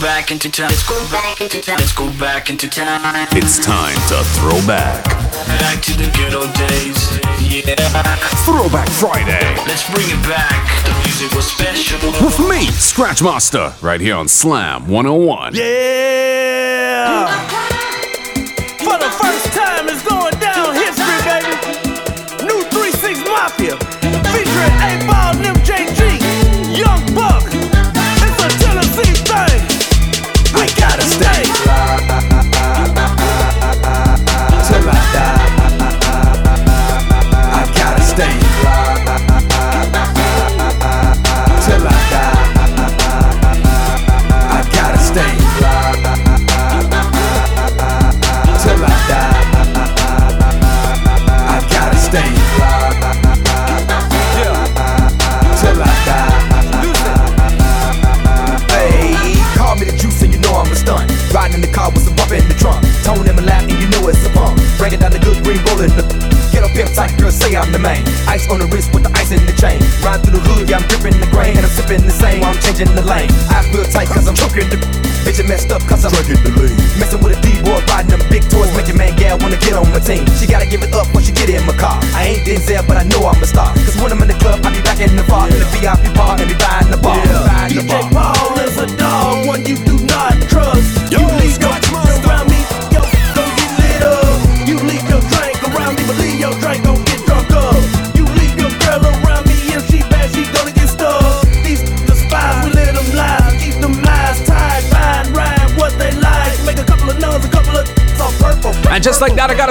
back into time. Let's go back into time. Let's go back into time. It's time to throw back. Back to the good old days. Yeah. Throwback Friday. Let's bring it back. The music was special. With me, Scratch Master, right here on Slam 101. Yeah! I'm changing the lane. I feel tight cause I'm choking the bitch and messed up cause I'm drinking the lean. Messing with a D-boy, riding them big toys, making man gal wanna get on my team. She gotta give it up when she get in my car. I ain't Denzel, but I know I'm a star. Cause when I'm in the club, I be back in the bar. In the VIP bar and be buying the bar. Buying the DJ bar. Paul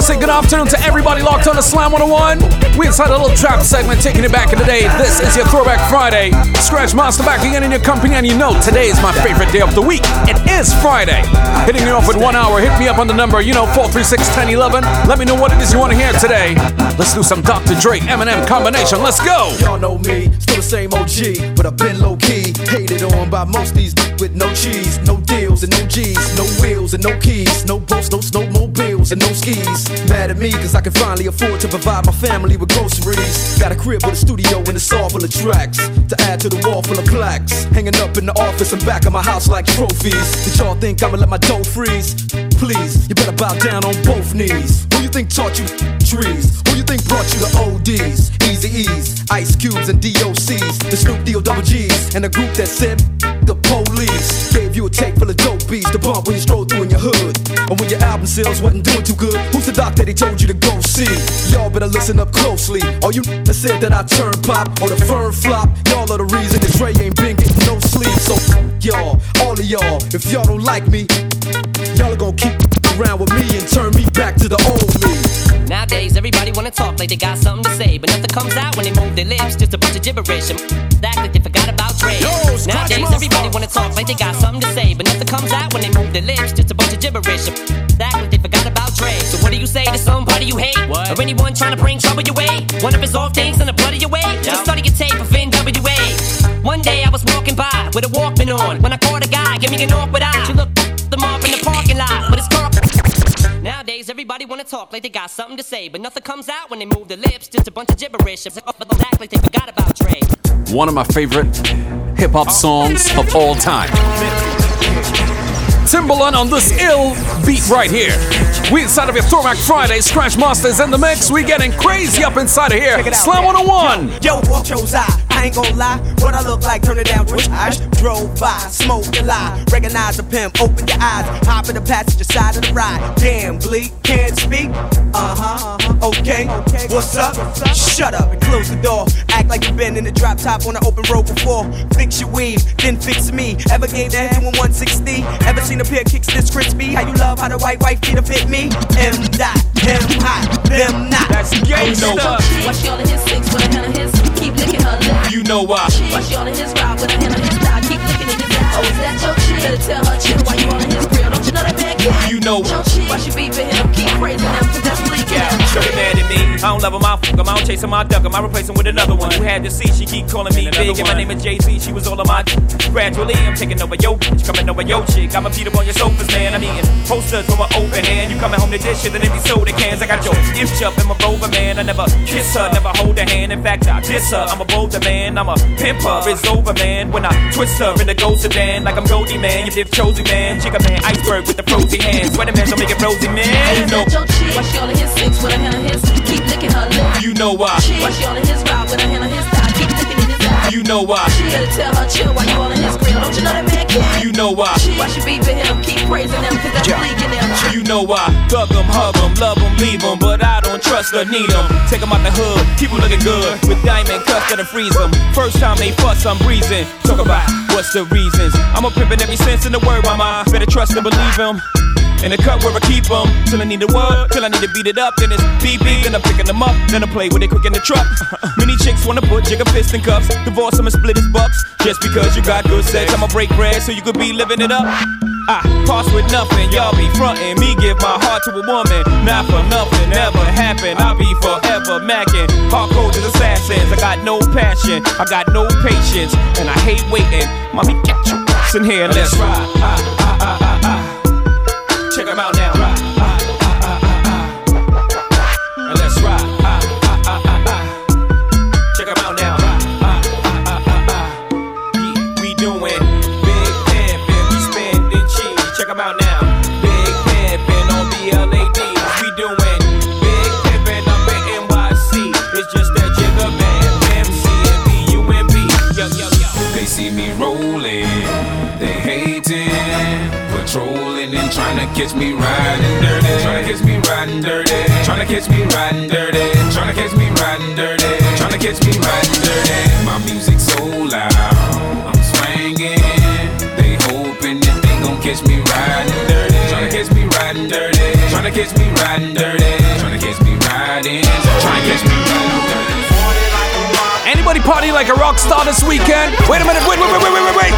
say good afternoon to everybody locked on to Slam 101. We inside a little trap segment, taking it back in the day. This is your Throwback Friday. Scratch Master back again in your company, and you know today is my favorite day of the week. It is Friday. Hitting you off with one hour. Hit me up on the number, you know, 436 1011. Let me know what it is you want to hear today. Let's do some Dr. Dre Eminem combination. Let's go. Y'all know me, still the same OG, but I've been low key. Hated on by most these with no cheese, no deals and no G's, no wheels and no keys, no boats, no snowmobiles and no skis. Mad at me cause I can finally afford to provide my family with groceries. Got a crib with a studio and it's all full of tracks to add to the wall full of plaques. Hanging up in the office and back of my house like trophies. Did y'all think I'ma let my dough freeze? Please, you better bow down on both knees. Who you think taught you trees? Who you think brought you the ODs? Eazy E's, Ice Cubes, and DOCs. The Snoop D O double G's. And the group that said the police. Gave you a tape full of dope beats to bump when you stroll through in your hood. And when your album sales wasn't doing too good, who's the doc that he told you to go see? Y'all better listen up closely. All you that said that I turn pop or the firm flop, y'all are the reason that Dre ain't been getting no sleep. So y'all, all of y'all, if y'all don't like me, y'all are gonna keep around with me and turn me back to the old me. Nowadays, everybody wanna talk like they got something to say, but nothing comes out when they move their lips. Just a bunch of gibberish and act like they forgot about Dre. Nowadays, everybody wanna talk like they got something to say, but nothing comes out when they move their lips. Just a bunch of gibberish and act like they forgot about So what do you say to somebody you hate, or anyone trying to bring trouble your way? One of his off things in the blood of your way. Just study your tape of NWA. One day I was walking by with a Walkman on when I caught a guy, give me an awkward eye. She looked them up in the parking lot, but it's car. Nowadays, everybody wanna talk like they got something to say, but nothing comes out when they move their lips. Just a bunch of gibberish, but they act like they forgot about Dre. One of my favorite hip hop songs of all time. Timbaland on this ill beat right here. We inside of your Throwback Friday. Scratch Masters in the mix. We getting crazy up inside of here. Check it out, Slam man. 101. Yo, walk chose eye. I ain't gon' lie. What I look like, turn it down, twitch eyes. Drove by, smoked a lie. Recognize the pimp, open your eyes. Hop in the passenger side of the ride. Damn, bleak, can't speak. Uh huh. Okay, what's up? Shut up and close the door. Act like you've been in the drop top on an open road before. Fix your weave, then fix me. Ever gave that hand with 160? Ever seen a pair of kicks this crispy? How you love how the white white feet fit me? M dot, them hot, them not. That's gangsta. Watch y'all in his six with a hand of his. Keep licking her lips. You know why. Watch y'all in his ride with a hand of his thigh. Keep licking in his ass. Oh, is that your chick? Better tell her chill why you all in his grill. Don't you know that bad guy? You know Your chick. Why she beefing him? Keep praising him. 'cause that's bleak. Yeah, mad at me. I don't love him, I'll fuck him. I don't chase him, I'll duck him. I replace him with another one who had to see. She keep calling me big, and my name is Jay Z. She was all of my. Gradually, I'm taking over your bitch, coming over your chick. I'ma beat up on your sofas, man. I'm eating posters from an open hand. You coming home to dish it and empty soda cans. I got your gift up in my rover, man. I never kiss her, never hold her hand. In fact, I diss her. I'm a bolder man. I'm a pimper. It's over, man. When I twist her in the ghost sedan, like I'm Goldie, man. You dip chosen, man. Chicken man, iceberg with the frozen hands. Sweater man, don't make it rosy, man. Hey, you know. Your chick, why she all in his six with a hand on his? Keep licking her lips. You know why? Chick, why she all in his ride with a hand on his thigh? Keep licking in his eye. You know why? She gotta tell her chill while you all in his grill. Don't you know that man can? You know why? Chick, why she beeping him? Keep praising him, cause that's leaking him. You know why? Thug 'em, hug 'em, love 'em, leave 'em, but I don't trust or need 'em. Take 'em out the hood, keep 'em looking good. With diamond cuts that'll freeze 'em. First time they fuss, I'm breezing. Talk about what's the reasons. I'm a pimpin' every sense in the word, mama. Better trust and believe him. In the cut where I keep 'em. Till I need a word, till I need to beat it up. Then it's beep beep, then I'm picking them up. Then I play with it quick in the truck. Many chicks wanna put jigger fist in cuffs. Divorce 'em and split his bucks. Just because you got good sex I'ma break bread so you could be living it up. I pass with nothing, y'all be frontin'. Me give my heart to a woman, not for nothing, never happen. I'll be forever macking. Hardcore as assassins, I got no passion, I got no patience, and I hate waiting. Mommy, get your ass in here, let's ride. Ah, ah, out now. Catch me riding dirty. Trying to catch me riding dirty. Trying to catch me riding dirty. Trying to catch me riding dirty. Trying to catch me riding dirty. My music so loud, I'm swinging. They hoping that they gon' catch me riding dirty. Trying to catch me riding dirty. Trying to catch me riding dirty. Trying to catch me riding. Trying to catch me. Anybody party like a rock star this weekend? Wait a minute, wait, wait, wait, wait, wait, wait.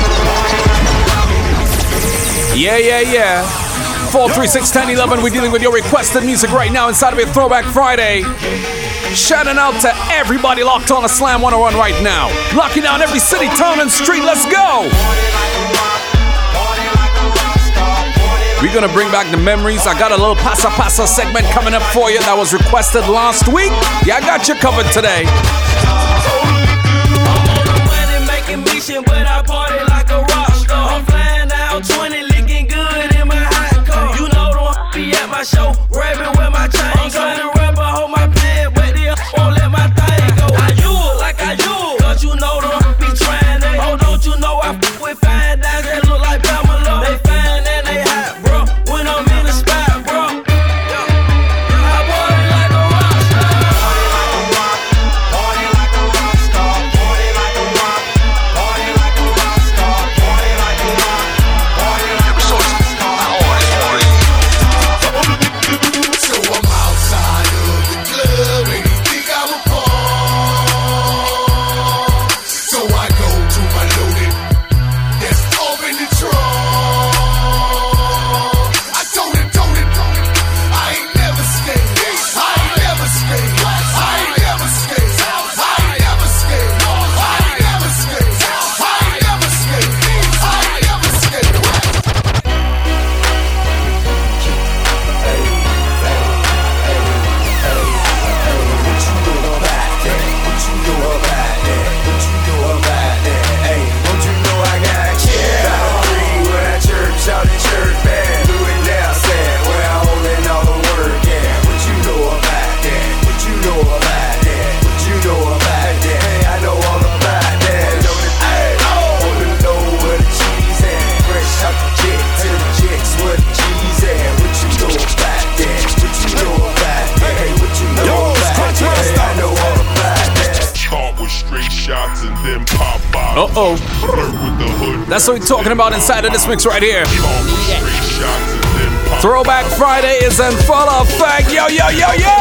Yeah, yeah, yeah. 4361011, we're dealing with your requested music right now inside of a Throwback Friday. Shouting out to everybody locked on a Slam 101 right now. Locking down every city, town, and street. Let's go! We're gonna bring back the memories. I got a little pasa pasa segment coming up for you that was requested last week. Yeah, I got you covered today. Talking about inside of this mix right here. Start with straight shots and then pop Throwback Friday is in full effect. Yo, yo, yo, yo!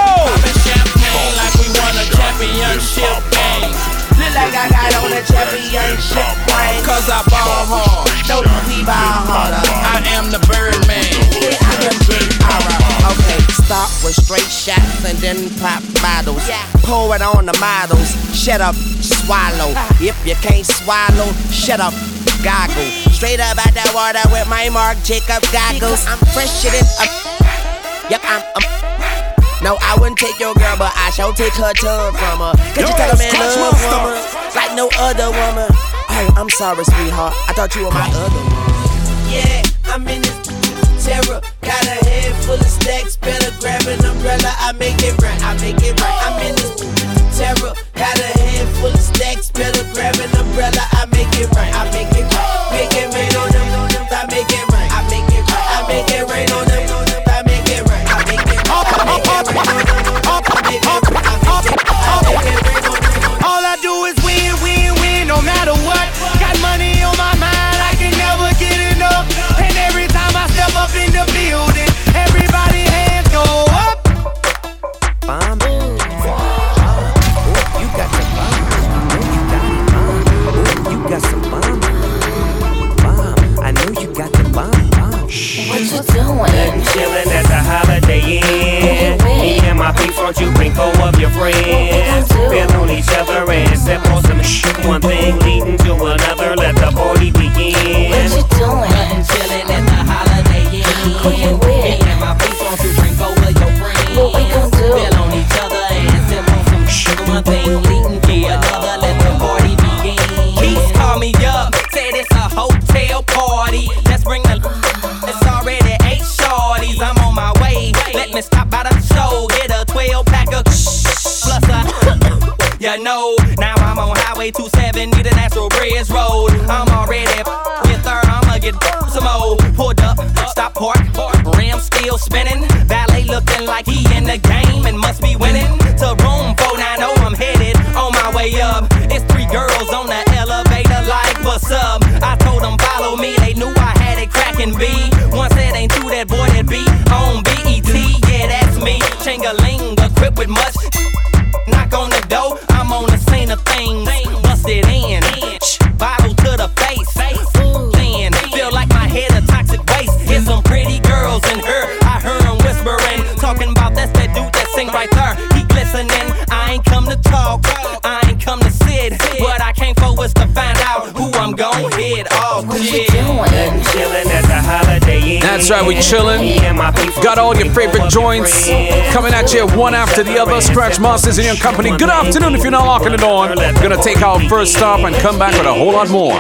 like we won a championship game. Look like I got on a championship ring. Cause I ball hard. No, we ball harder. I am the Birdman. Yeah, I am Big Alright, okay. Start with straight shots and then pop bottles. Pour it on the models. Shut up, swallow. Ah. If you can't swallow, shut up, goggle. Straight up out that water with my Marc Jacob goggles. I'm fresher than a. Yep, I'm. I'm no, I wouldn't take your girl, but I shall take her tongue from her. Cause you tell a man love woman like no other woman. Oh, I'm sorry, sweetheart. I thought you were my other one. Yeah, I'm in this terror. Got a head full of stacks. Better grab an umbrella. I make it right. I make it right. I'm in this terror. Got a head full of stacks. Better grab an umbrella. I make it right. I make it right. Make it rain on them. I make it right. I make it right. I make it rain on them. And my peeps, won't you bring four of your friends? Feel on each other and sip on some shit. One thing leading to another, let the party begin. What you doing? Nothing chillin' at the Holiday Inn. Who you with? Me and my peeps won't you bring over your friends? What we gon' do? Feel on each other and sip on some shit. One thing leading to another, let the party begin. Peace call me up, said it's a hotel party. Let's bring the. It's already eight shorties. I'm on my way. Let me stop Highway 270, the Natural Bridge Road. I'm already get third, I'ma get some more. Pulled up, stop park, rim still spinning. Valet looking like he in the game and must be winning. Was to find out who I'm gon' hit off. Yeah. Nothing chillin' at the Holiday Inn. That's right, we chillin'. Me and my peeps, Got all your favorite four of your joints coming at you one after the other. Scratch Masters in your company. Good afternoon if you're not locking it on. Gonna take our first stop and come back with a whole lot more.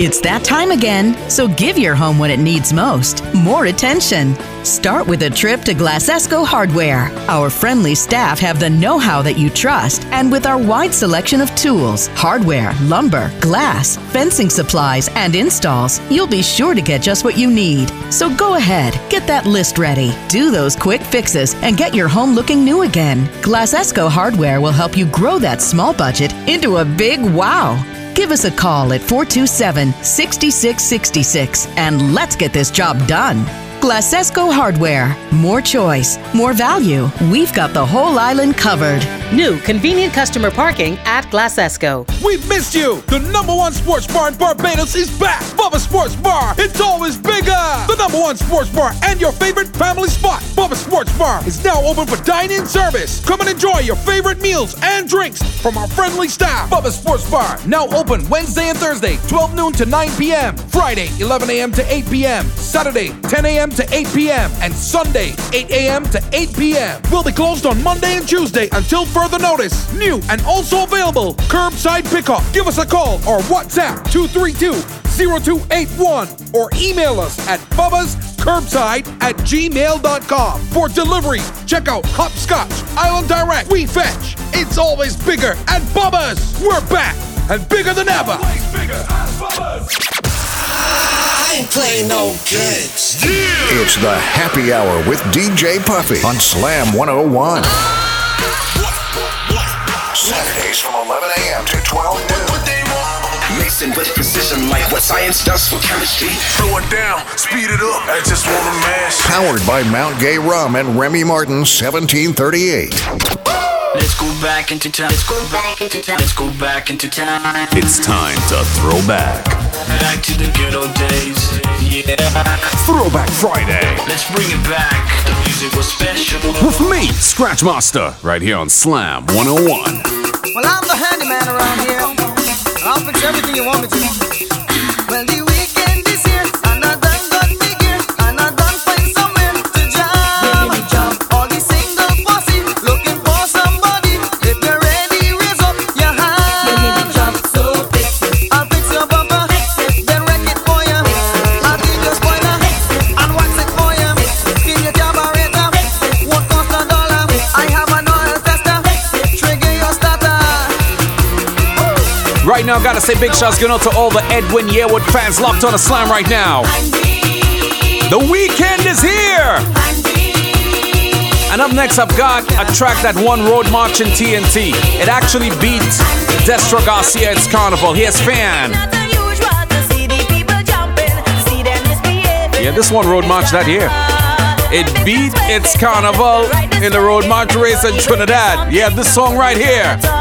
It's that time again, so give your home what it needs most more attention. Start with a trip to Glasesco Hardware. Our friendly staff have the know how that you trust, and with our wide selection of tools, hardware, lumber, glass, fencing supplies, and installs, you'll be sure to get just what you need. So go ahead, get that list ready, do those quick fixes, and get your home looking new again. Glasesco Hardware will help you grow that small budget into a big wow. Give us a call at 427 6666 and let's get this job done. Glasesco Hardware. More choice, more value. We've got the whole island covered. New convenient customer parking at Glasesco. We've missed you! The number one sports bar in Barbados is back! Bubba Sports Bar! It's always bigger! The number one sports bar and your favorite family spot! Bubba Sports Bar is now open for dine-in service. Come and enjoy your favorite meals and drinks from our friendly staff. Bubba Sports Bar, now open Wednesday and Thursday, 12 noon to 9 p.m. Friday, 11 a.m. to 8 p.m. Saturday, 10 a.m. to 8 p.m. And Sunday, 8 a.m. to 8 p.m. We'll be closed on Monday and Tuesday until further notice. New and also available curbside pickup. Give us a call or WhatsApp 232 0281 or email us at Bubba's Curbside at gmail.com. For delivery, check out Hopscotch, Island Direct, We Fetch. It's always bigger at Bubba's. We're back and bigger than ever. I ain't playing no games. It's the happy hour with DJ Puffy on Slam 101. Saturdays from 11 a.m. to 12 noon. Mixing with precision like what science does for chemistry. Slow it down, speed it up. I just wanna mash. Powered by Mount Gay Rum and Remy Martin 1738. Let's go back into time. Let's go back into time. Let's go back into time. It's time to throw back. Back to the good old days. Yeah. Throwback Friday. Let's bring it back. The music was special. With me, Scratch Master, right here on Slam 101. Well, I'm the handyman around here. I'll fix everything you want me to. Well, you now, gotta say big shouts going out to all the Edwin Yearwood fans locked on a slam right now. The weekend is here! And up next, I've got a track that won Road March in TNT. It actually beat Destra Garcia It's Carnival. Here's Fan. Yeah, this one Road March that year. It beat its Carnival in the Road March race in Trinidad. Yeah, this song right here.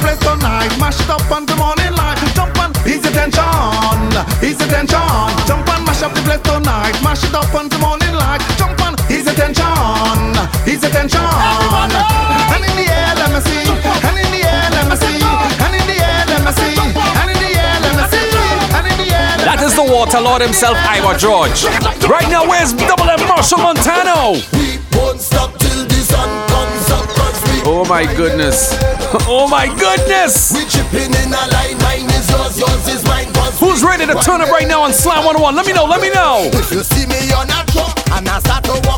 place tonight. Mashed up on the morning light. Jump on, easy tension, easy tension. Jump on, mash up the place tonight. Mash it up on the morning light. Jump on, easy tension, easy tension. And in the air, let me see. That is the water lord himself, Iwer George. Right now, where's Double M Machel Montano? Oh my goodness. Oh my goodness. Who's ready to turn up right now on Slam 101? Let me know, let me know. If you see me and I start to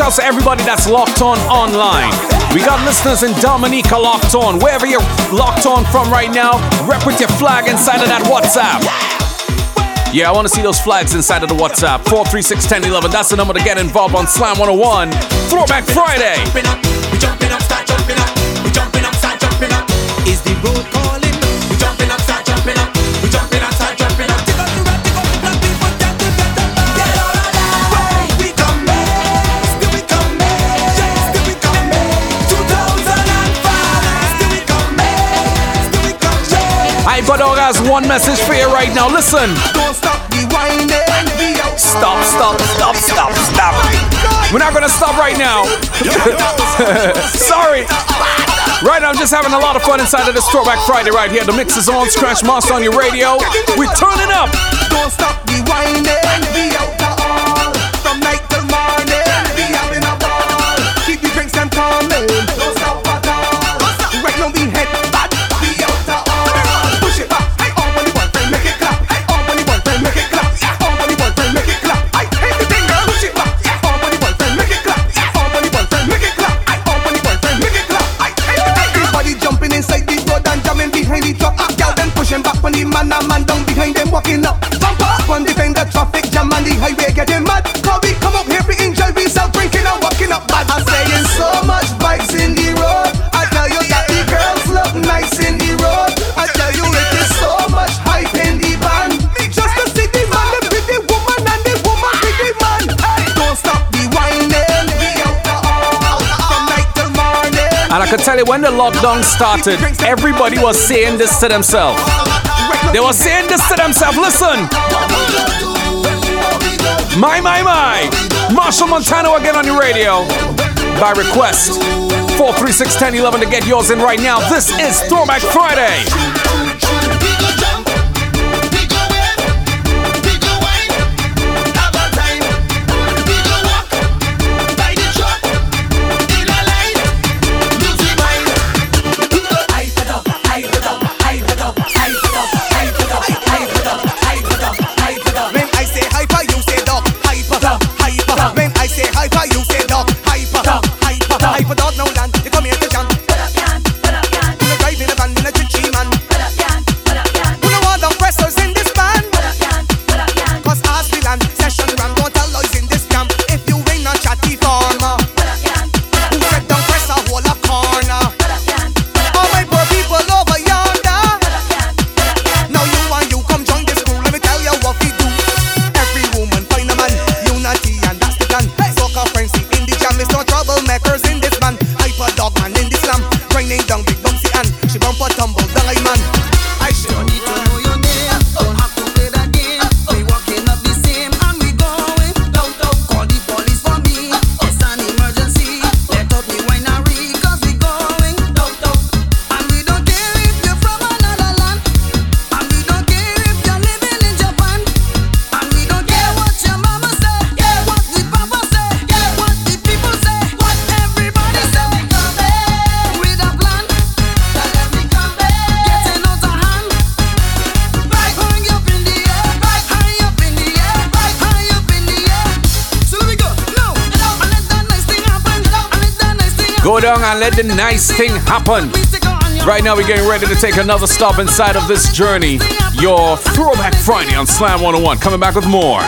shouts to everybody that's locked on online. We got listeners in Dominica locked on. Wherever you're locked on from right now, rep with your flag inside of that WhatsApp. Yeah, I want to see those flags inside of the WhatsApp. 436 1011. That's the number to get involved on Slam 101. Throwback Friday. Is the road? Has one message for you right now. Listen. Don't stop the winding. We. Stop, stop, stop, stop, stop. We're not gonna stop right now. Sorry. Right now, I'm just having a lot of fun inside of this Throwback Friday right here. The mix is on, Scratch Master on your radio. We're turning up. Don't stop the winding. We out the all. From night till morning. We having a ball. Keep the drinks them coming. Walking up. Up on the traffic jam and the highway getting mad. We come up here to enjoy ourselves, drinking and walking up bad. I'm saying so much bikes in the road. I tell you that the girls look nice in the road. I tell you it is so much hype in the van. Just the man, the pretty woman and the woman the man. Don't stop the whining. We out the from night till morning. And I could tell you when the lockdown started, everybody was saying this to themselves. They were saying this to themselves. Listen. My, my, my. Machel Montano again on your radio. By request. 436 1011 to get yours in right now. This is Throwback Friday. And let the nice thing happen. Right now, we're getting ready to take another stop inside of this journey. Your Throwback Friday on Slam 101. Coming back with more.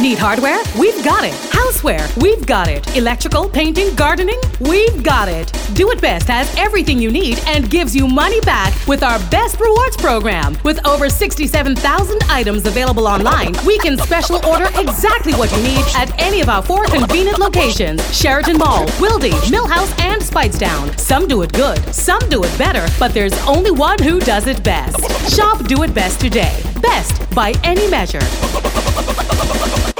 Need hardware? We've got it. Houseware? We've got it. Electrical, painting, gardening? We've got it. Do It Best has everything you need and gives you money back with our Best Rewards program. With over 67,000 items available online, we can special order exactly what you need at any of our four convenient locations Sheraton Mall, Wildey, Millhouse, and Speightstown. Some do it good, some do it better, but there's only one who does it best. Shop Do It Best today. Best by any measure.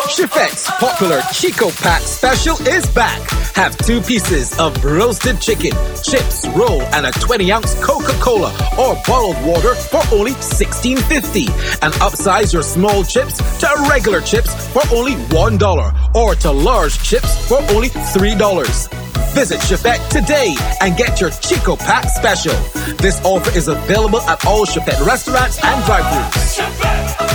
Chefette's popular Chico Pack special is back. Have two pieces of roasted chicken, chips, roll, and a 20 ounce Coca Cola or bottled water for only $16.50. And upsize your small chips to regular chips for only $1 or to large chips for only $3. Visit Chefette today and get your Chico Pack special. This offer is available at all Chefette restaurants and drive-thrus.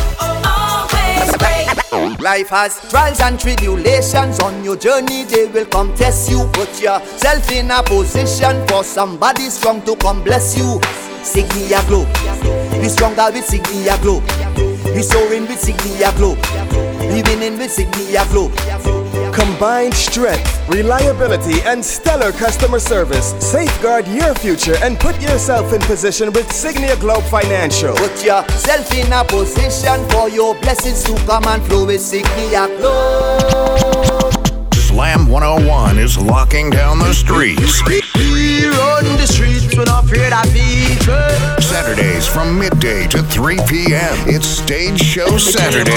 Life has trials and tribulations on your journey. They will come test you. Put yourself in a position for somebody strong to come bless you. Signia glow. Be stronger with Signia glow. Be soaring with Signia glow. With Signia glow. Combined strength, reliability, and stellar customer service safeguard your future and put yourself in position with Signia Globe Financial. Put yourself in a position for your blessings to come and flow with Signia glow. Slam 101 is locking down the streets. We run the streets, we're not afraid of people. Saturdays from midday to 3 p.m. It's Stage Show Saturday.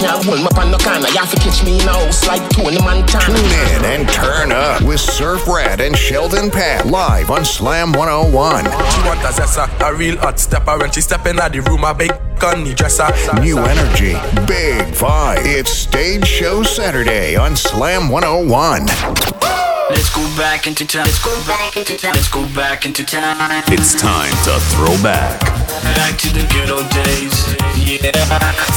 You can't hold me on no corner, you have to catch me in a house like Tony Montana. Tune in and turn up with Surf Rat and Sheldon Pat live on Slam 101. She want a zessa, a real hot stepper. When she step in the room, a big gunny dresser. New energy, big vibe. It's Stage Show Saturday on Slam 101. Let's go back into time. Let's go back into time. Let's go back into time. It's time to throw back. Back to the good old days. Yeah.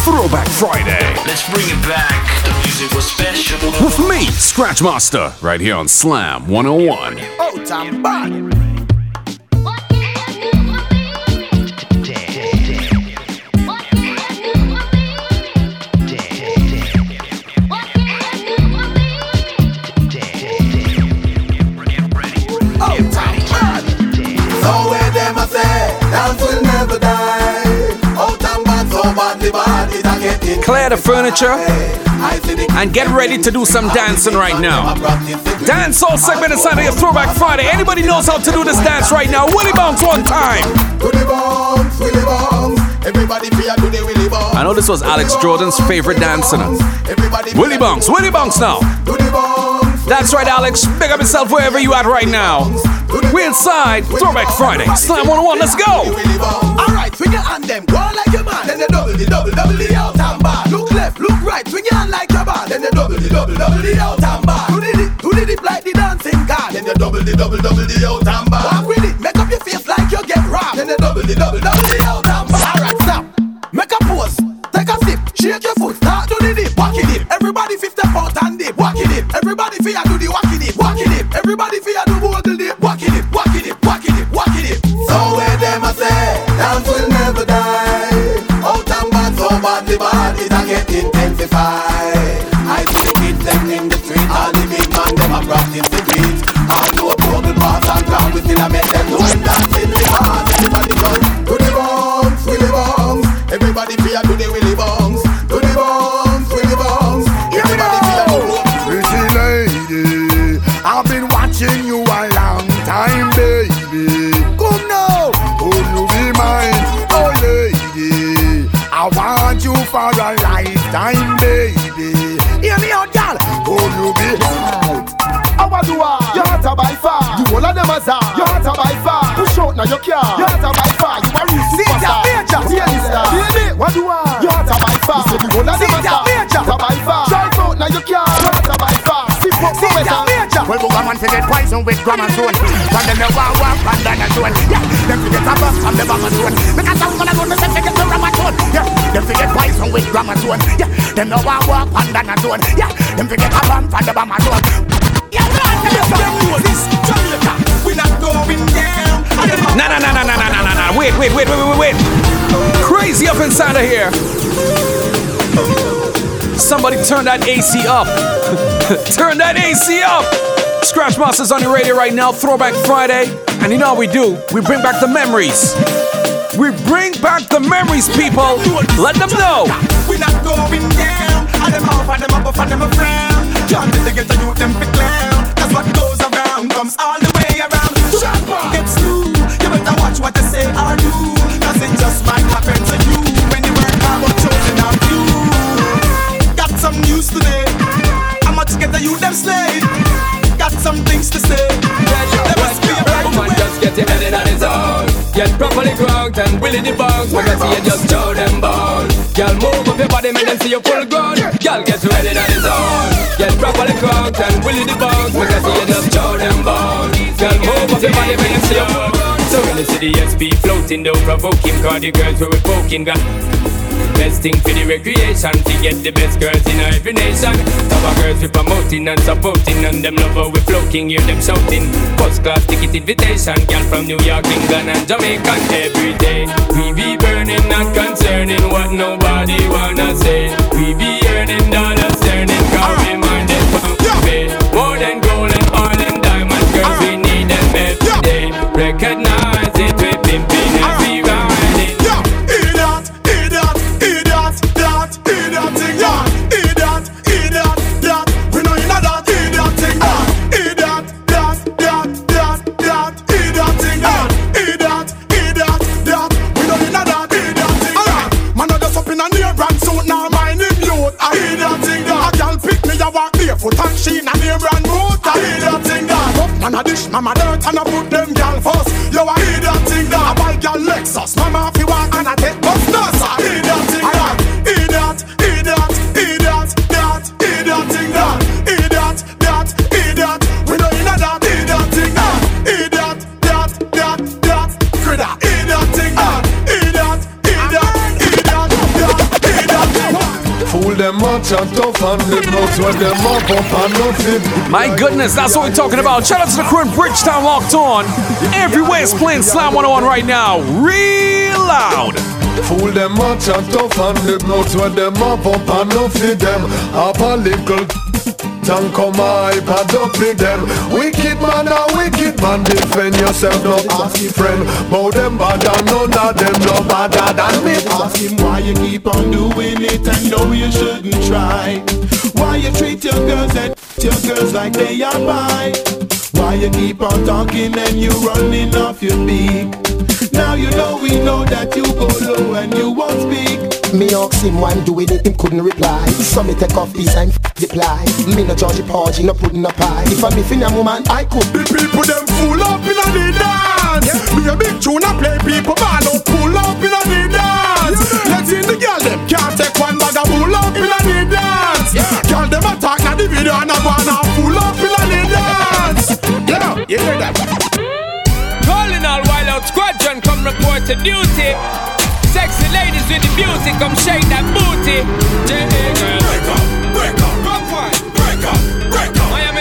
Throwback Friday. Let's bring it back. The music was special. With me, Scratch Master, right here on Slam 101. Oh, time oh, bad. Never die. Bad, so bad, it a getting. Clear the furniture and get ready to do some dancing right now. Dance all segment inside of your Throwback Friday. Anybody knows how to do this dance right now? Willie Bounce one time. Everybody the. I know this was Alex Jordan's favorite dancer. Willie Bounce, Willie Bounce now. That's right, Alex. Big up yourself wherever you at right now. We inside Throwback Friday. Slam 101, let's go. Alright, swing your hand them, go like your man. Then the double the double double the out and bar. Look left, look right, swing your hand like your man. Then the double the double double the out and bar. Do the dip, do the dip like the dancing car. Then the double the double double the out and bar. Walk with it, make up your face like you get robbed. Then the double the double double the out and bar. Alright, stop. Make a pose, take a sip, shake your foot, start to the dip, walk it dip. Everybody fifth step out and dip, walk it dip. Everybody fear do the walk it dip, walk it dip. Everybody fear do bogle dip, walk it dip, walk it dip, walk it dip, walk it dip. So where them a say, dance will so badly bad, it a get intensified. I see the kids them in the street, all the big man them a practice your car. You hot a by far. You a real superstar. Daily star. Baby, what do I? You hot a by far. You say you all of them a czar. Hot a by far. Drive out now your car. You hot a by far. Sip up for weather. Well, booga man forget poison with grammar zone. And them you want walk and then a zone. Yeah, them forget a bus from the bummer zone. Because I'm gonna go to say forget the grammar zone. Yeah, them forget poison with grammar zone. Yeah, them you want walk and then a zone. Yeah, them forget a bump from the bummer zone. Wait, wait, wait, wait, wait. Crazy up inside of here. Somebody turn that AC up. turn that AC up. Scratch Masters on your radio right now. Throwback Friday. And you know how we do. We bring back the memories. We bring back the memories, people. Let them know. We're not going down. And them off and them up, and them a frown. Can't let the get the youth them fi clown. Cause what goes around comes all the way around. It's true. You better watch what you say get the youth them slave? Got some things to say. There must be a right Man, just get your head in on his own. Get properly cranked and willy the bounce. When I see you, just show them bones. Girl, move up your body, make them see you full grown. Girl, get ready on his own. Get properly cranked and willy the bounce. When I see you, just show them bones. Girl, move up your body, make them see you full grown. So when you see the SP floating, don't provoke him, cause the girls were poking. Got Best thing for the recreation To get the best girls in every nation. Our girls we promoting and supporting And them love how we floating, hear them shouting. First class ticket invitation Girl from New York, England and Jamaica. Every day we be burning, not concerning What nobody wanna say. We be earning dollars, earning Cause we minded for pay. More than gold and oil and diamonds Girls we need them every day. Recognize it, we pimping and I barefoot and she in a near brand boot, a idiot thing, that. Man, I dish, mama dirt and I put them gal first. Yo, a idiot thing, that. I buy gal Lexus, mama My goodness, that's what we're talking about. Shout out to the crew in Bridgetown locked on. Everywhere is playing Slam 101 right now. Real loud. Fool them much and tough and live nuts when them up up and nothing them. Up a little and come I pad up with them. Wicked man a wicked man, defend yourself, no ask your friend. Bow them bad and none of them no badder than me. Ask him why you keep on doing it and know you shouldn't try. Why you treat your girls and your girls like they are mine. Why you keep on talking and you running off your beak. Now you know we know that you go low and you won't speak. Me ask him why I'm doing it, him couldn't reply. So me take off his and f- reply. Me no judge the porgy, no pudding no pie. If I'm in a woman, I could. The people them full up in a the dance. Me a big tune a play people ball out pull up in a the dance. Let's see the girl them can't take one bag of pull up in a the dance. Girl them attack na the video and a go and a full up in a the dance. Yeah, you hear that? Calling all wild out squadron, come report to duty. Sexy ladies with the beauty, come shake that booty. Break up, break up. Break up, break up.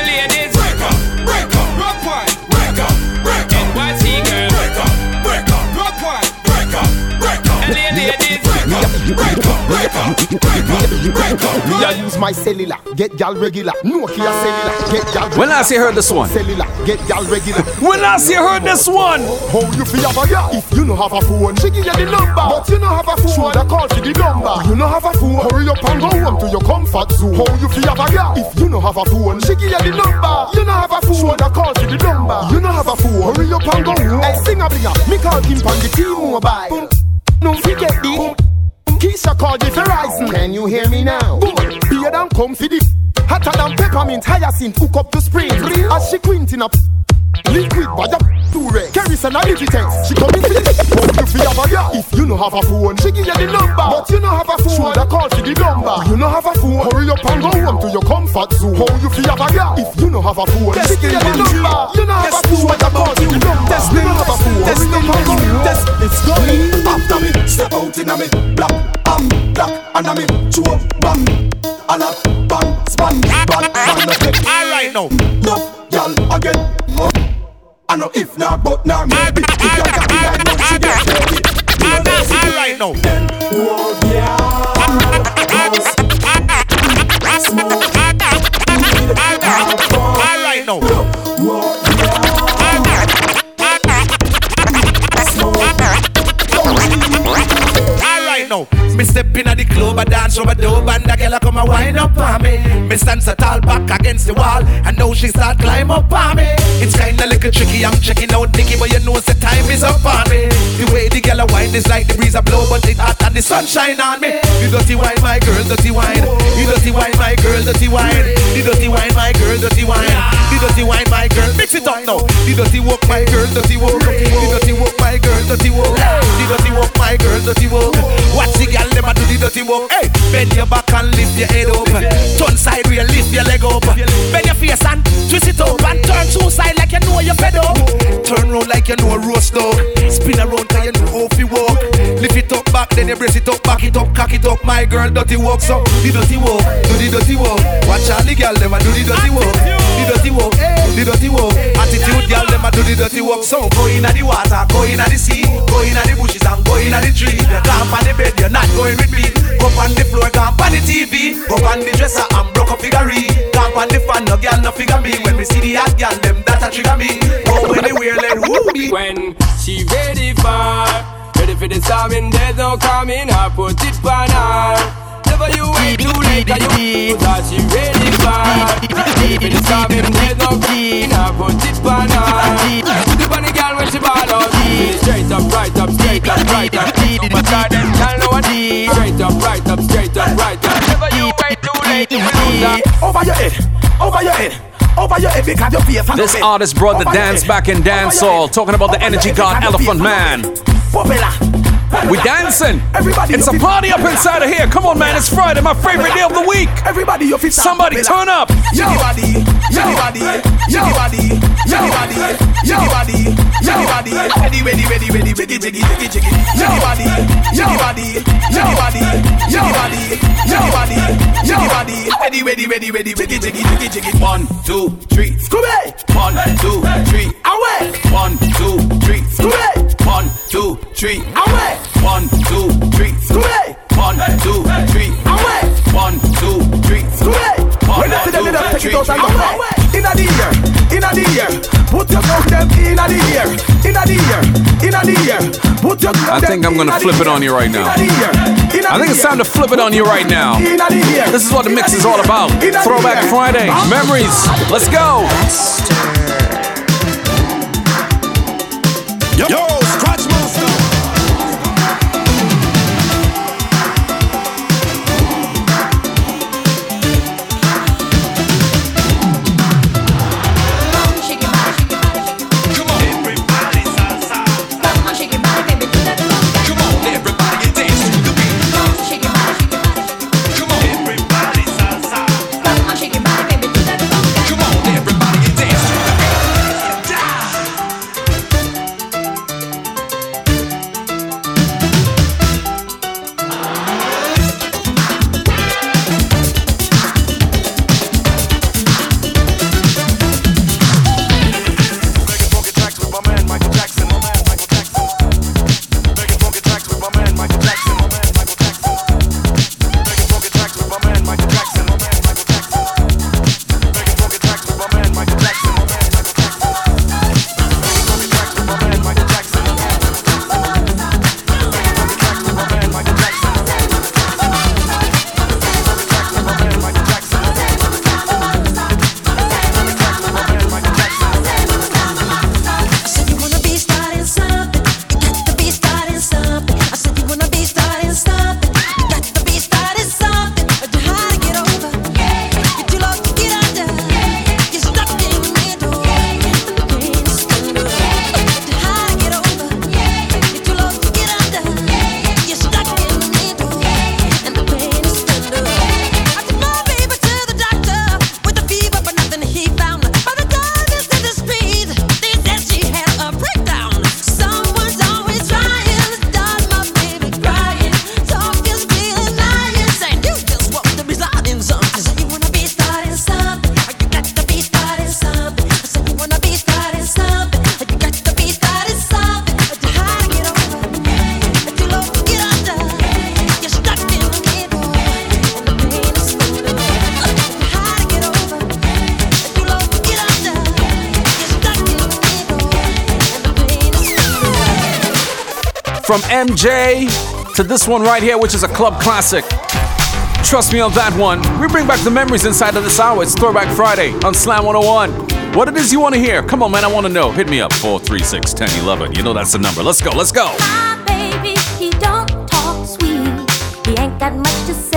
Use my cellular, get gal regular. Nokia cellular, get gal regular. When last you heard this one? Cellular, get gal regular. When last you heard this one? How you feel have a girl? If you no have a phone, she give you the number. But you no have a phone, shoulda call for the number. You no have a phone, hurry up and go home to your comfort zone. How you feel have a girl? If you no have a phone, she give you the number. You no have a phone, shoulda call for the number. You no have a phone, hurry up and go home. Hey, sing a blinger, me call him on the T-Mobile. Boom, no forget the boom. Keisha called the Verizon. Can you hear me now? Boom, beer than come for the hotter than peppermint, hyacinth, hook up to spring. As she quint in a liquid, but too red. Kerosene and Logitech, she come in for the How you feel have a girl? If you no have a phone, she give you the number. But you no have a phone, shoulda call for the number. You no have a phone, hurry up and go home to your comfort zone. How you feel have a girl? If you no have a phone, she give you the number. You no have a phone, shoulda call for the number. You no have a phone, hurry up and go home. It's going after me, step out in a me, black, bam, black, and a me, chew up, bam, and a bam, span, bam, bam. Alright now, no, again. Oh. I know if not, but now maybe. If y'all got me like no, she get ready. Alright now, then, whoa, yeah. Alright now, whoa, now, me step in at the club, I dance over the dope, and the girl come a wind up on me. Me stand so tall back against the wall, and now she start climb up on me. It's kinda little tricky, I'm checking out Nicky, but you know the time is up on me. The way the girl a wind is like the breeze a blow, but it hot and the sunshine on me. The dirty wine, my girl, dirty wine. The dirty wine, my girl, dirty wine. The dirty wine, my girl, dirty wine. The dirty wine, my girl, mix it up now. The dirty walk, my girl, dirty walk. The dirty walk, my girl, dirty walk. The dirty walk, my girl, dirty walk. Watch the girl them a do the dirty walk. Hey, bend your back and lift your head up. Turn side real, lift your leg up. Bend your face and twist it up and turn two side like you know you're fed up. Turn round like you know a roast dog. Spin around cause you know how fi walk. Lift it up back, then you brace it up, back it up, cock it up. My girl, dirty walk, so the dirty walk, do the dirty walk. Watch all the girl, them a do the dirty walk, the dirty walk, eh, the dirty walk. Attitude, girl, them a do the dirty walk. So go inna the water, go inna the sea, go inna the bushes and go inna the tree. You camp on the bed, you're not going with me. Go on the floor, camp on the TV, go on the dresser and broke up figurine. Camp on the fan, no girl, no figure me. When we see the hot girl, them that a trigger me. Go anywhere, let who be. When she ready for Ready for the storming, there's no coming I put it on her Never you wait too late Cause you thought she ready for Ready for the storming, there's no coming I put it on her The girl when she ball out Straight up, right up, straight up, right up But I them girl know what Straight up, right up, straight up, right up. Never you wait too late You will that. Over your head, over your head over your head because your face and This artist brought the dance back in dancehall, talking about the energy god Elephant Man. We dancing. Everybody it's a party up inside of here. Come on, man. It's Friday, my favorite day of the week. Everybody, you fit Somebody turn up. Yo, body, yo, body, yo, body, yo, body, yo, body, yo, body. Ready, ready, ready, ready, jiggy, jiggy, jiggy, jiggy. Yo, body, yo, body, yo, body, yo, body, yo, body, yo, body. Ready, ready, ready, ready, jiggy, jiggy, jiggy, jiggy. One, two, three. Scooby. One, two, three. Away. One, three. Away. One, two, three. Scooby. One, two, three. Away. One, two, three. Scooby. One, When they see them, they two, take it three. out and go away. Inna the ear, inna the ear. Put your thumb them inna the ear, inna the ear, inna the ear. Put your thumb I think I'm gonna flip it on you right now. I think it's time to flip it on you right now. This is what the mix is all about. Throwback Friday. Memories. Let's go. MJ to this one right here, which is a club classic. Trust me on that one. We bring back the memories inside of this hour. It's Throwback Friday on Slam 101. What it is you want to hear? Come on, man, I want to know. Hit me up 436 1011. You know that's the number. Let's go, let's go. My baby, he don't talk sweet. He ain't got much to say.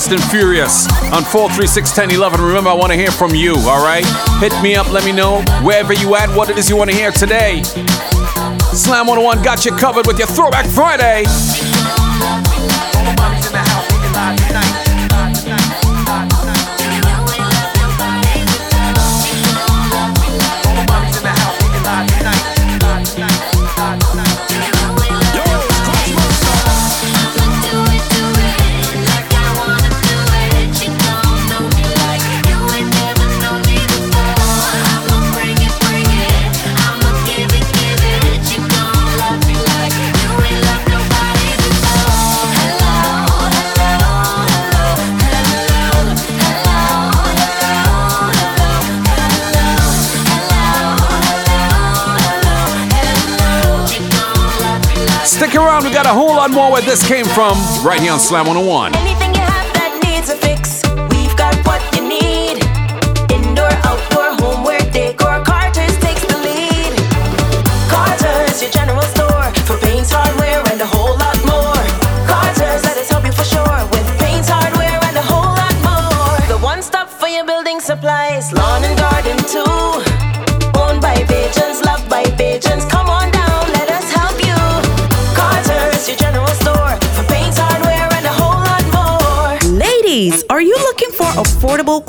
Fast and Furious on 4361011. Remember, I want to hear from you, all right? Hit me up, let me know wherever you at, what it is you want to hear today. Slam 101 got you covered with your Throwback Friday. lot more where this came from right here on Slam 101.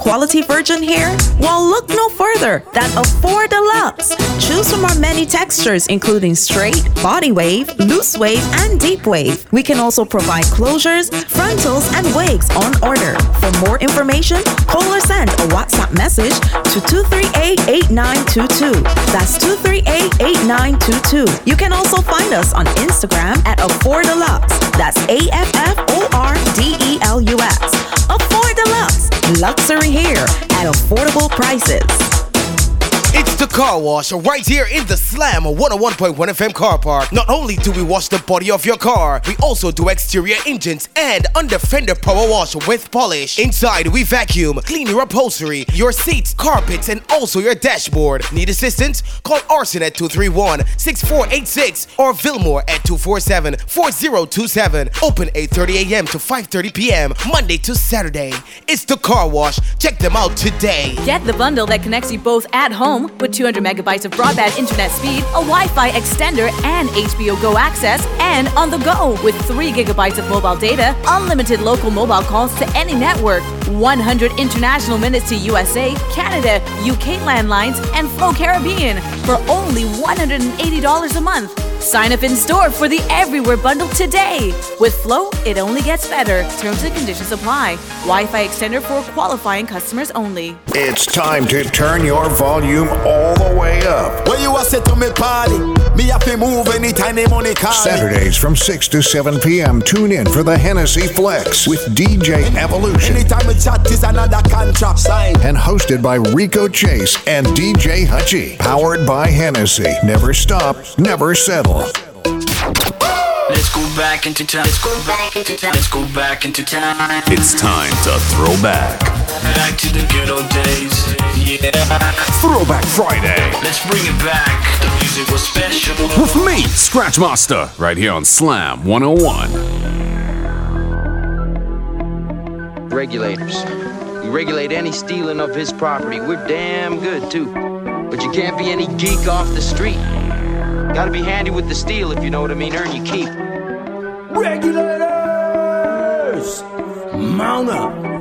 Quality virgin hair? Well, look no further than Afford Deluxe. Choose from our many textures, including straight, body wave, loose wave, and deep wave. We can also provide closures, frontals, and wigs on order. For more information, call or send a WhatsApp message to 238-8922. That's 238-8922. You can also find us on Instagram at Afford Deluxe. That's A-F-F-O-R-D-E-L-U-S. Afford Deluxe. Luxury hair at affordable prices. It's the car wash right here in the Slam 101.1 FM car park. Not only do we wash the body of your car, we also do exterior engines and under fender power wash with polish. Inside, we vacuum, clean your upholstery, your seats, carpets, and also your dashboard. Need assistance? Call Arson at 231 6486 or Vilmore at 247 4027. Open 8:30 a.m. to 5:30 p.m. Monday to Saturday. It's the car wash. Check them out today. Get the bundle that connects you both at home with 200 megabytes of broadband internet speed, a Wi Fi extender, and HBO Go access, and on the go with 3 gigabytes of mobile data, unlimited local mobile calls to any network, 100 international minutes to USA, Canada, UK landlines, and Flow Caribbean for only $180 a month. Sign up in store for the Everywhere bundle today. With Flow, it only gets better. Terms and conditions apply. Wi Fi extender for qualifying customers only. It's time to turn your volume all the way up. When you a say to me party, me have to move anytime the money call me. Saturdays from 6 to 7 p.m. Tune in for the Hennessy Flex with DJ Evolution. Anytime we chat is another contract sign. And hosted by Rico Chase and DJ Hutchie. Powered by Hennessy. Never stop, never settle. Let's go back into time. Let's go back into time. Let's go back into time. It's time to throw back. Back to the good old days. Yeah. Throwback Friday. Let's bring it back. The music was special. With me, Scratch Master, right here on Slam 101. Regulators. We regulate any stealing of his property. We're damn good, too. But you can't be any geek off the street. Gotta be handy with the steel, if you know what I mean. Earn your keep. Regulators! Mount up!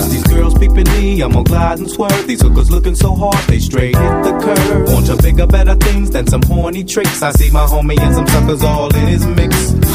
These girls peeping me, I'm gonna glide and swerve. These hookers looking so hard, they straight hit the curve. Want to bigger, better things than some horny tricks. I see my homie and some suckers all in his mix.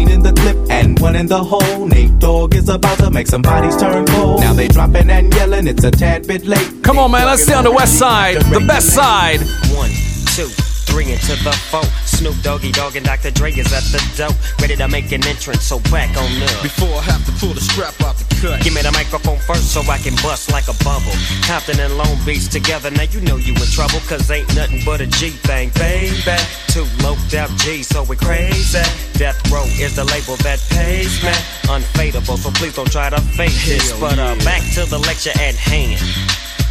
in the clip and one in the hole. Nate Dogg is about to make some bodies turn cold. Now they dropping and yelling, it's a tad bit late. Come on, man, let's stay on the west side, the best side. One, two, three into the four. Snoop Doggy Dogg and Dr. Dre is at the door, ready to make an entrance. So back on up. Before I have to pull the strap out the cut. Give me the microphone first so I can bust like a bubble. Compton and Long Beach together, now you know you in trouble. Cause ain't nothing but a G thing, baby. Two loped out G, so we crazy. Death Row is the label that pays me. Unfadable, so please don't try to fake this. But uh, back to the lecture at hand.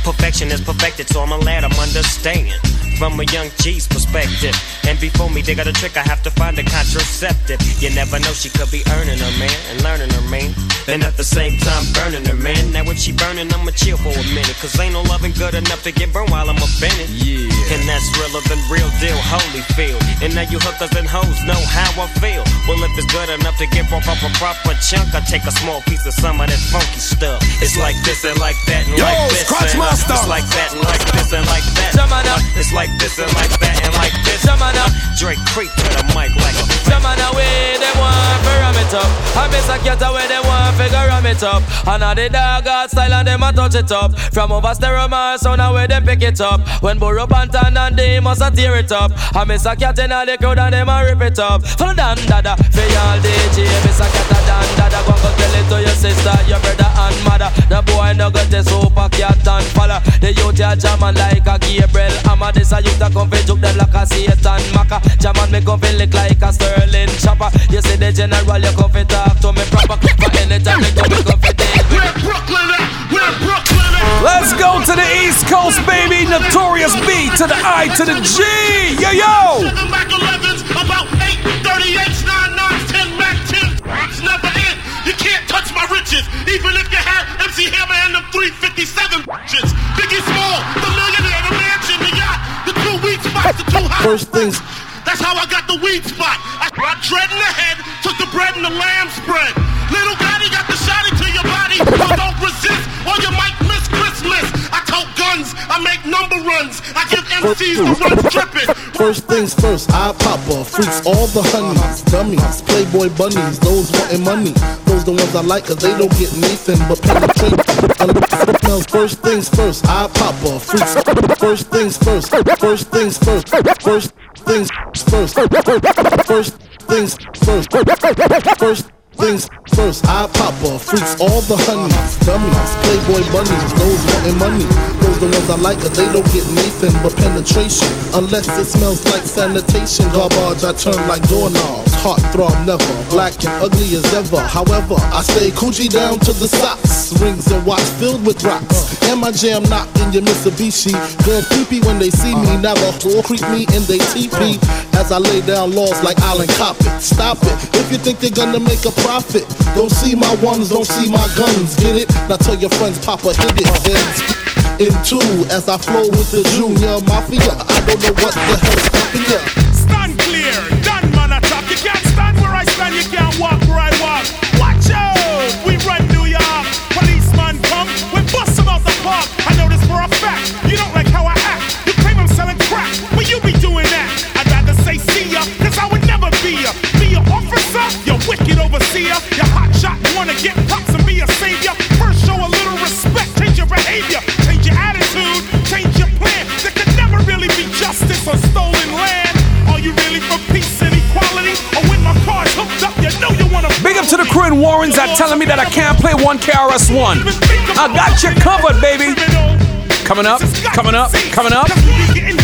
Perfection is perfected, so I'm a lad, I'm understand. From a young G's perspective. And before me, they got a trick, I have to find a contraceptive. You never know, she could be earning her man and learning her man. And at the same time, burning her man. Now, if she burning, I'ma chill for a minute. Cause ain't no loving good enough to get burned while I'm up it. Yeah. And that's realer than real deal, holy Holyfield. And now you hookers and hoes know how I feel. Well, if it's good enough to get broke off a proper chunk, I take a small piece of some of that funky stuff. It's like this and like that and Yo, like this. Scratch and, uh, It's like that and like this and like that. Jamana. It's like this and like that and like this. Jamana. Drake creep to the mic like a Jamana way, them want for me it up. I miss a cat away, they want figure ram it up. And all the dog style and them a touch it up. From over stereo Mars, so now where them pick it up. When Burro Bantan and they must a tear it up. I miss a cat in all the crowd and them a rip it up. For Don Dada, for y'all DJ, miss a cat a Don Dada. Go go tell it to your sister, your brother and mother. The boy no got the super cat and follow. The youth ya jamming like a Gabriel. I'm a this a youth a come fi juke them like a Satan Maka. Jamming me come fi lick like a Sterling chopper. You see the general, you come fi talk to me proper. For anytime me come, me come fi deal with it. Let's go to the East Coast, baby. Notorious B to the I to the G. Yo, yo. Mac 11s, about 8, 38s, 9, 9, 10, Mac 10. It's never it. You my riches. Even if you had MC Hammer and them 357 riches. Biggie Small, the millionaire, the mansion, the yacht, the two weed spots, the two houses. First things That's how I got the weed spot. I brought dread in the head, took the bread and the lamb spread. Little Gotti got the shotty to your body, so don't resist, or you might miss Christmas. I tote guns, I make number runs, I give MCs the run tripping. First things first, I pop off, freaks all the honeys, dummies, playboy bunnies, those wanting money. Those the ones I like, cause they don't get Nathan but penetrate. Now, First things first, I pop off, freaks. First things first, first things first, first things first, first things first, first things first, I pop off, freaks all the honeys, dummies, playboy bunnies, those wanting money. Those the ones I like, cause they don't get Nathan but penetration. Unless it smells like sanitation, garbage, I turn like doorknobs. Heart throb never, black and ugly as ever. However, I stay coochie down to the socks, rings and watch filled with rocks. And my jam knocked in your Mitsubishi. Girls creepy when they see me, never whore creep me in they TP. As I lay down laws like Island Coppet. Stop it, if you think they're gonna make a profit. Don't see my ones, don't see my guns, get it? Now tell your friends, Papa hit it, heads in two as I flow with the junior mafia. I don't know what the hell's happening. Stand clear, done man attack. You can't stand where I stand, you can't walk where I walk. Watch out, we run New York. Policeman come, we bust him out the park. Wicked overseer. You hot shot, wanna get props and be a savior. First show a little respect, change your behavior, change your attitude, change your plan. There could never really be justice on stolen land. Are you really for peace and equality? Or when my car's hooked up, you know you wanna Big up to the crew in Warrens that telling me that I can't play one KRS1. I got you covered, baby. Coming up, coming up, coming up. getting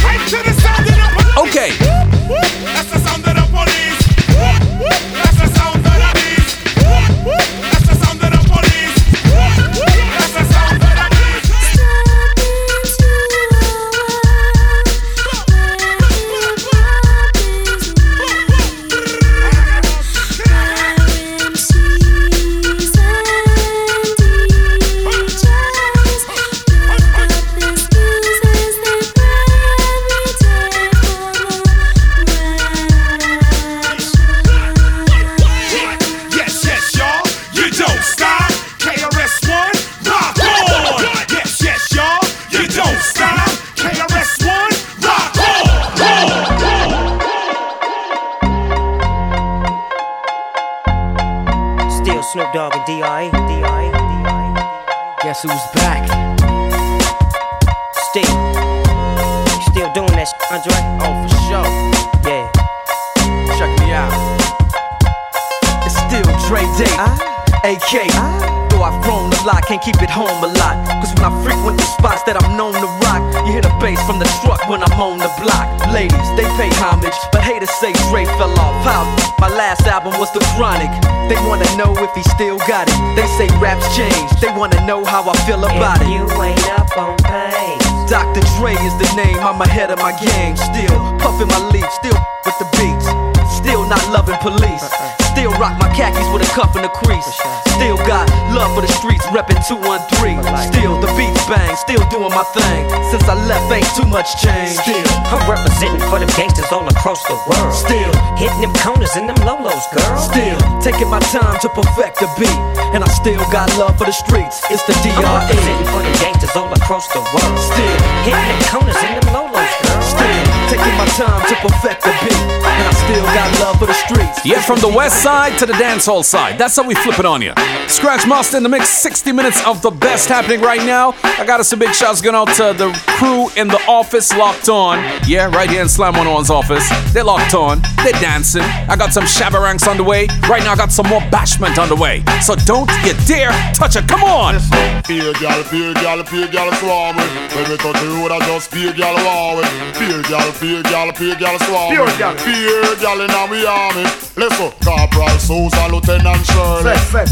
feel about it. You ain't up on pain. Dr. Dre is the name, I'm ahead of my game. Still puffin' my leaf, still with the beats. Still not loving police. Still rock my khakis with a cuff and a crease. Still got love for the streets, reppin' 213. Still the bang, still doing my thing. Since I left, ain't too much change. Still, I'm representing for them gangsters all across the world. Still hitting them corners and them lolos, girl. Still taking my time to perfect the beat, and I still got love for the streets. It's the I'm DRE. representing for them gangsters all across the world. Still hitting them corners and them lolos, girl. Still taking my time to perfect the beat. And I still got love for the streets. Yeah, from the west side to the dancehall side. That's how we flip it on you. Scratch Master in the mix, 60 minutes of the best happening right now. I got us a big shouts going out to the crew in the office locked on. Yeah, right here in Slam 101's office. They're locked on. They're dancing. I got some Shabba Ranks on the way. Right now, I got some more bashment on the way. So don't you dare touch it. Come on. Peer gal, peer gal, peer gal swarm with. When we touch the road, I just peer gal war with. Peer gal, peer gal, peer gal swarm Peer with. gal. Peer gal in our army. Listen, Corporal Sousa, Lieutenant Shirley. Say,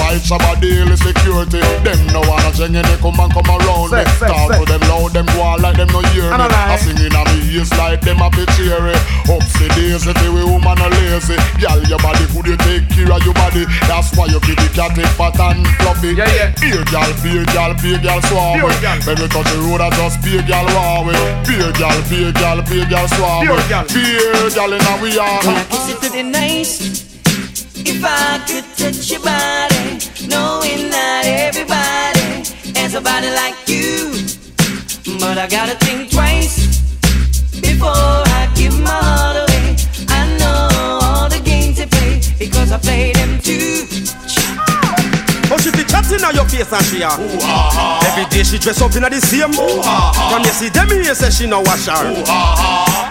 say, Who say. provide Shabba daily security. Them no wanna jeng and they come and come around me. Say, say, Talk say. to them loud, them go like them no hear me. And a. I sing in a me ears like them a bit cheery. Upsy daisy, the way woman a lazy. Gal, your body could you take care of your body? That's why you keep the cat it fat and fluffy. Yeah, yeah. Beer gal, beer gal, beer gal swarm Beer with. When we touch the road, I just beer gal war with. Beer gal, beer gal, beer gal swarm Beer with. gal. Beer gal in our army. Is it pretty nice if I could touch your body, knowing that everybody has a body like you? But I gotta think twice before I give my heart away. I know all the games they play because I play them too. She be chatting on your face and she a Every day she dress up in a the same From you see them here say she no wash her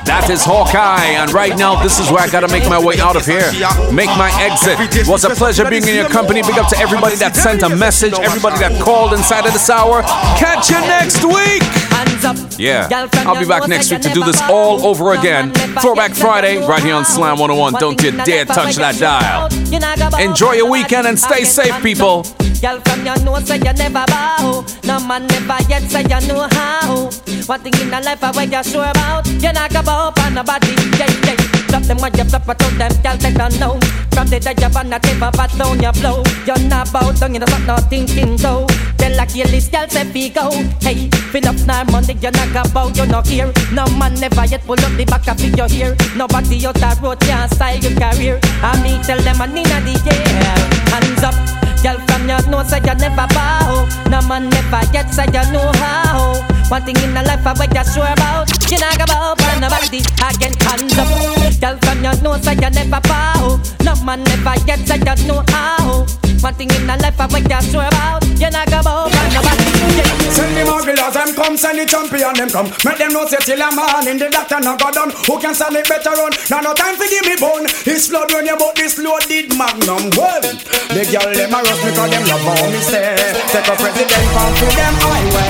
That is Hawkeye, and right now this is where I gotta make my way out of here. Make my exit. Was a pleasure being in your company. Big up to everybody that sent a message, everybody that called inside of this hour. Catch you next week. Yeah, I'll be back next week to do this all over again. Throwback Friday, right here on Slam 101. Don't you dare touch that dial. Enjoy your weekend and stay safe, people. Girl from your nose say you never bow. No man never yet say you know how. One thing in the life I you sure about. You not go bow up on nobody. Yeah, yeah. Drop them when you flip it to them, girl they don't know. From the day you're on the table, but down blow. You're not bow down, you not thinking so. Tell like your list, girl say we go. Hey, fill up now money, you not go bow, you not here. No man never yet pull up the back of your ear. Nobody out the road can style your career. I me tell them I need the air. Hands up. Girl from your nose say you never bow No man never yet say you know how One thing in the life I what you sure about You not go bow for nobody again hands up Girl from your nose say you never bow No man never yet say you know how One thing in the life I what you sure about You not go bow for yeah. Send the mugglers, them come, send the champion, them come. Make them know say till a man in the doctor no go done. Who can stand it better run? Now no time to give me bone. It's flood when you but this loaded magnum. Well, the girl them a rush me cause them love how me stay. Take a president from to them highway.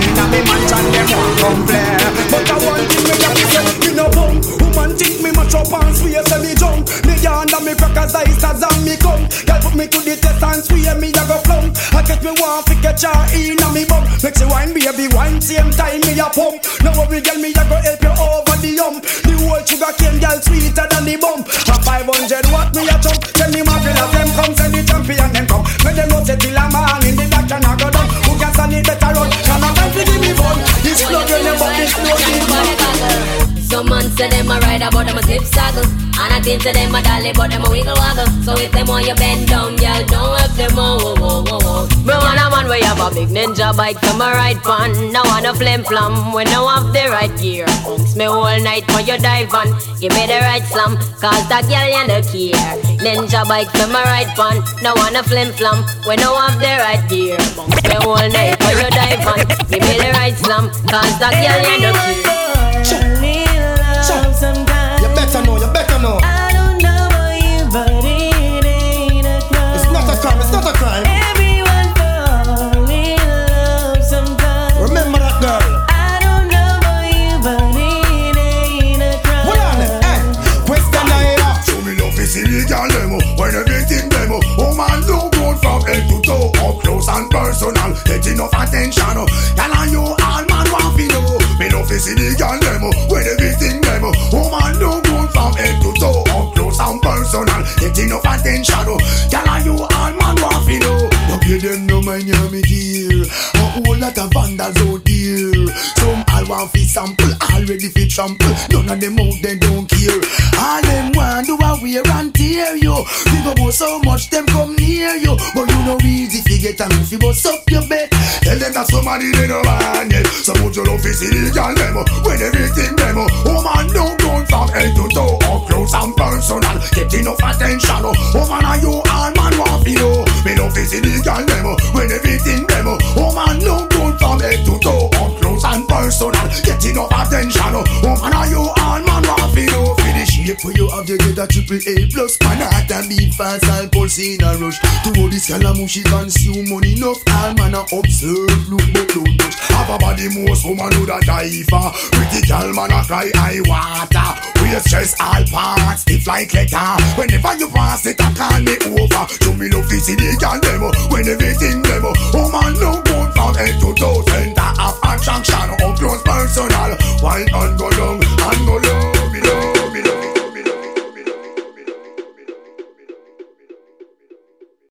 Inna me mansion them want come play. But I one thing me got me no bum. Woman think me mash up and swear say me jump. Me yonder me crackers ice as and me come. Girl put me to the test and swear me a go flum. I get me one fi catch her inna me bum. Make she wine baby wine same time me a pump. Now worry girl me a go help you over the hump. The whole sugar cane girl sweeter than the bump. A 500 watt me a chump. Tell me my girl them come send the champion them come. Make them know say till a man in the doctor na go down. Who can stand it better run? Can I time to give me fun? It's flood Some man say them a rider, but them a zip saggle. And I think say them a dolly, but them a wiggle waggle. So if them want you bend down, girl, don't help them oh, oh, oh, oh. Me want a man you have a big ninja bike, come a ride fun. No want a flim flam, when no have the right gear. Bounce me all night for you dive on. Give me the right slam, cause that girl you no care. Ninja bike, come a ride fun. No want a flim flam, when no have the right gear. Bounce me all night for you dive on. Give me the right slam, cause that girl you no care. Trample None of them out they don't care All them want do a wear and tear you Think about so much them come near you But you know easy fi get get a man fi bust up your bed. Tell them that somebody they man yet. So put your love the girl demo when everything demo. Woman don't go from head to toe, up close and personal. Get enough attention. Oh, woman are you all man want fi know. Me love fi see triple A plus Panata bean fast and pulse in a rush. To all this calamu she consume money enough. All man a observe look but don't touch Have a body most woman who da die for? Pretty girl man a cry eye water. We a stress all parts stiff like letter. Whenever you pass it I call me over. To me love to see the girl demo. Oh. When everything demo, oh. Woman no good from head to toe. Center of attraction up close personal. Wine and go long, and go long.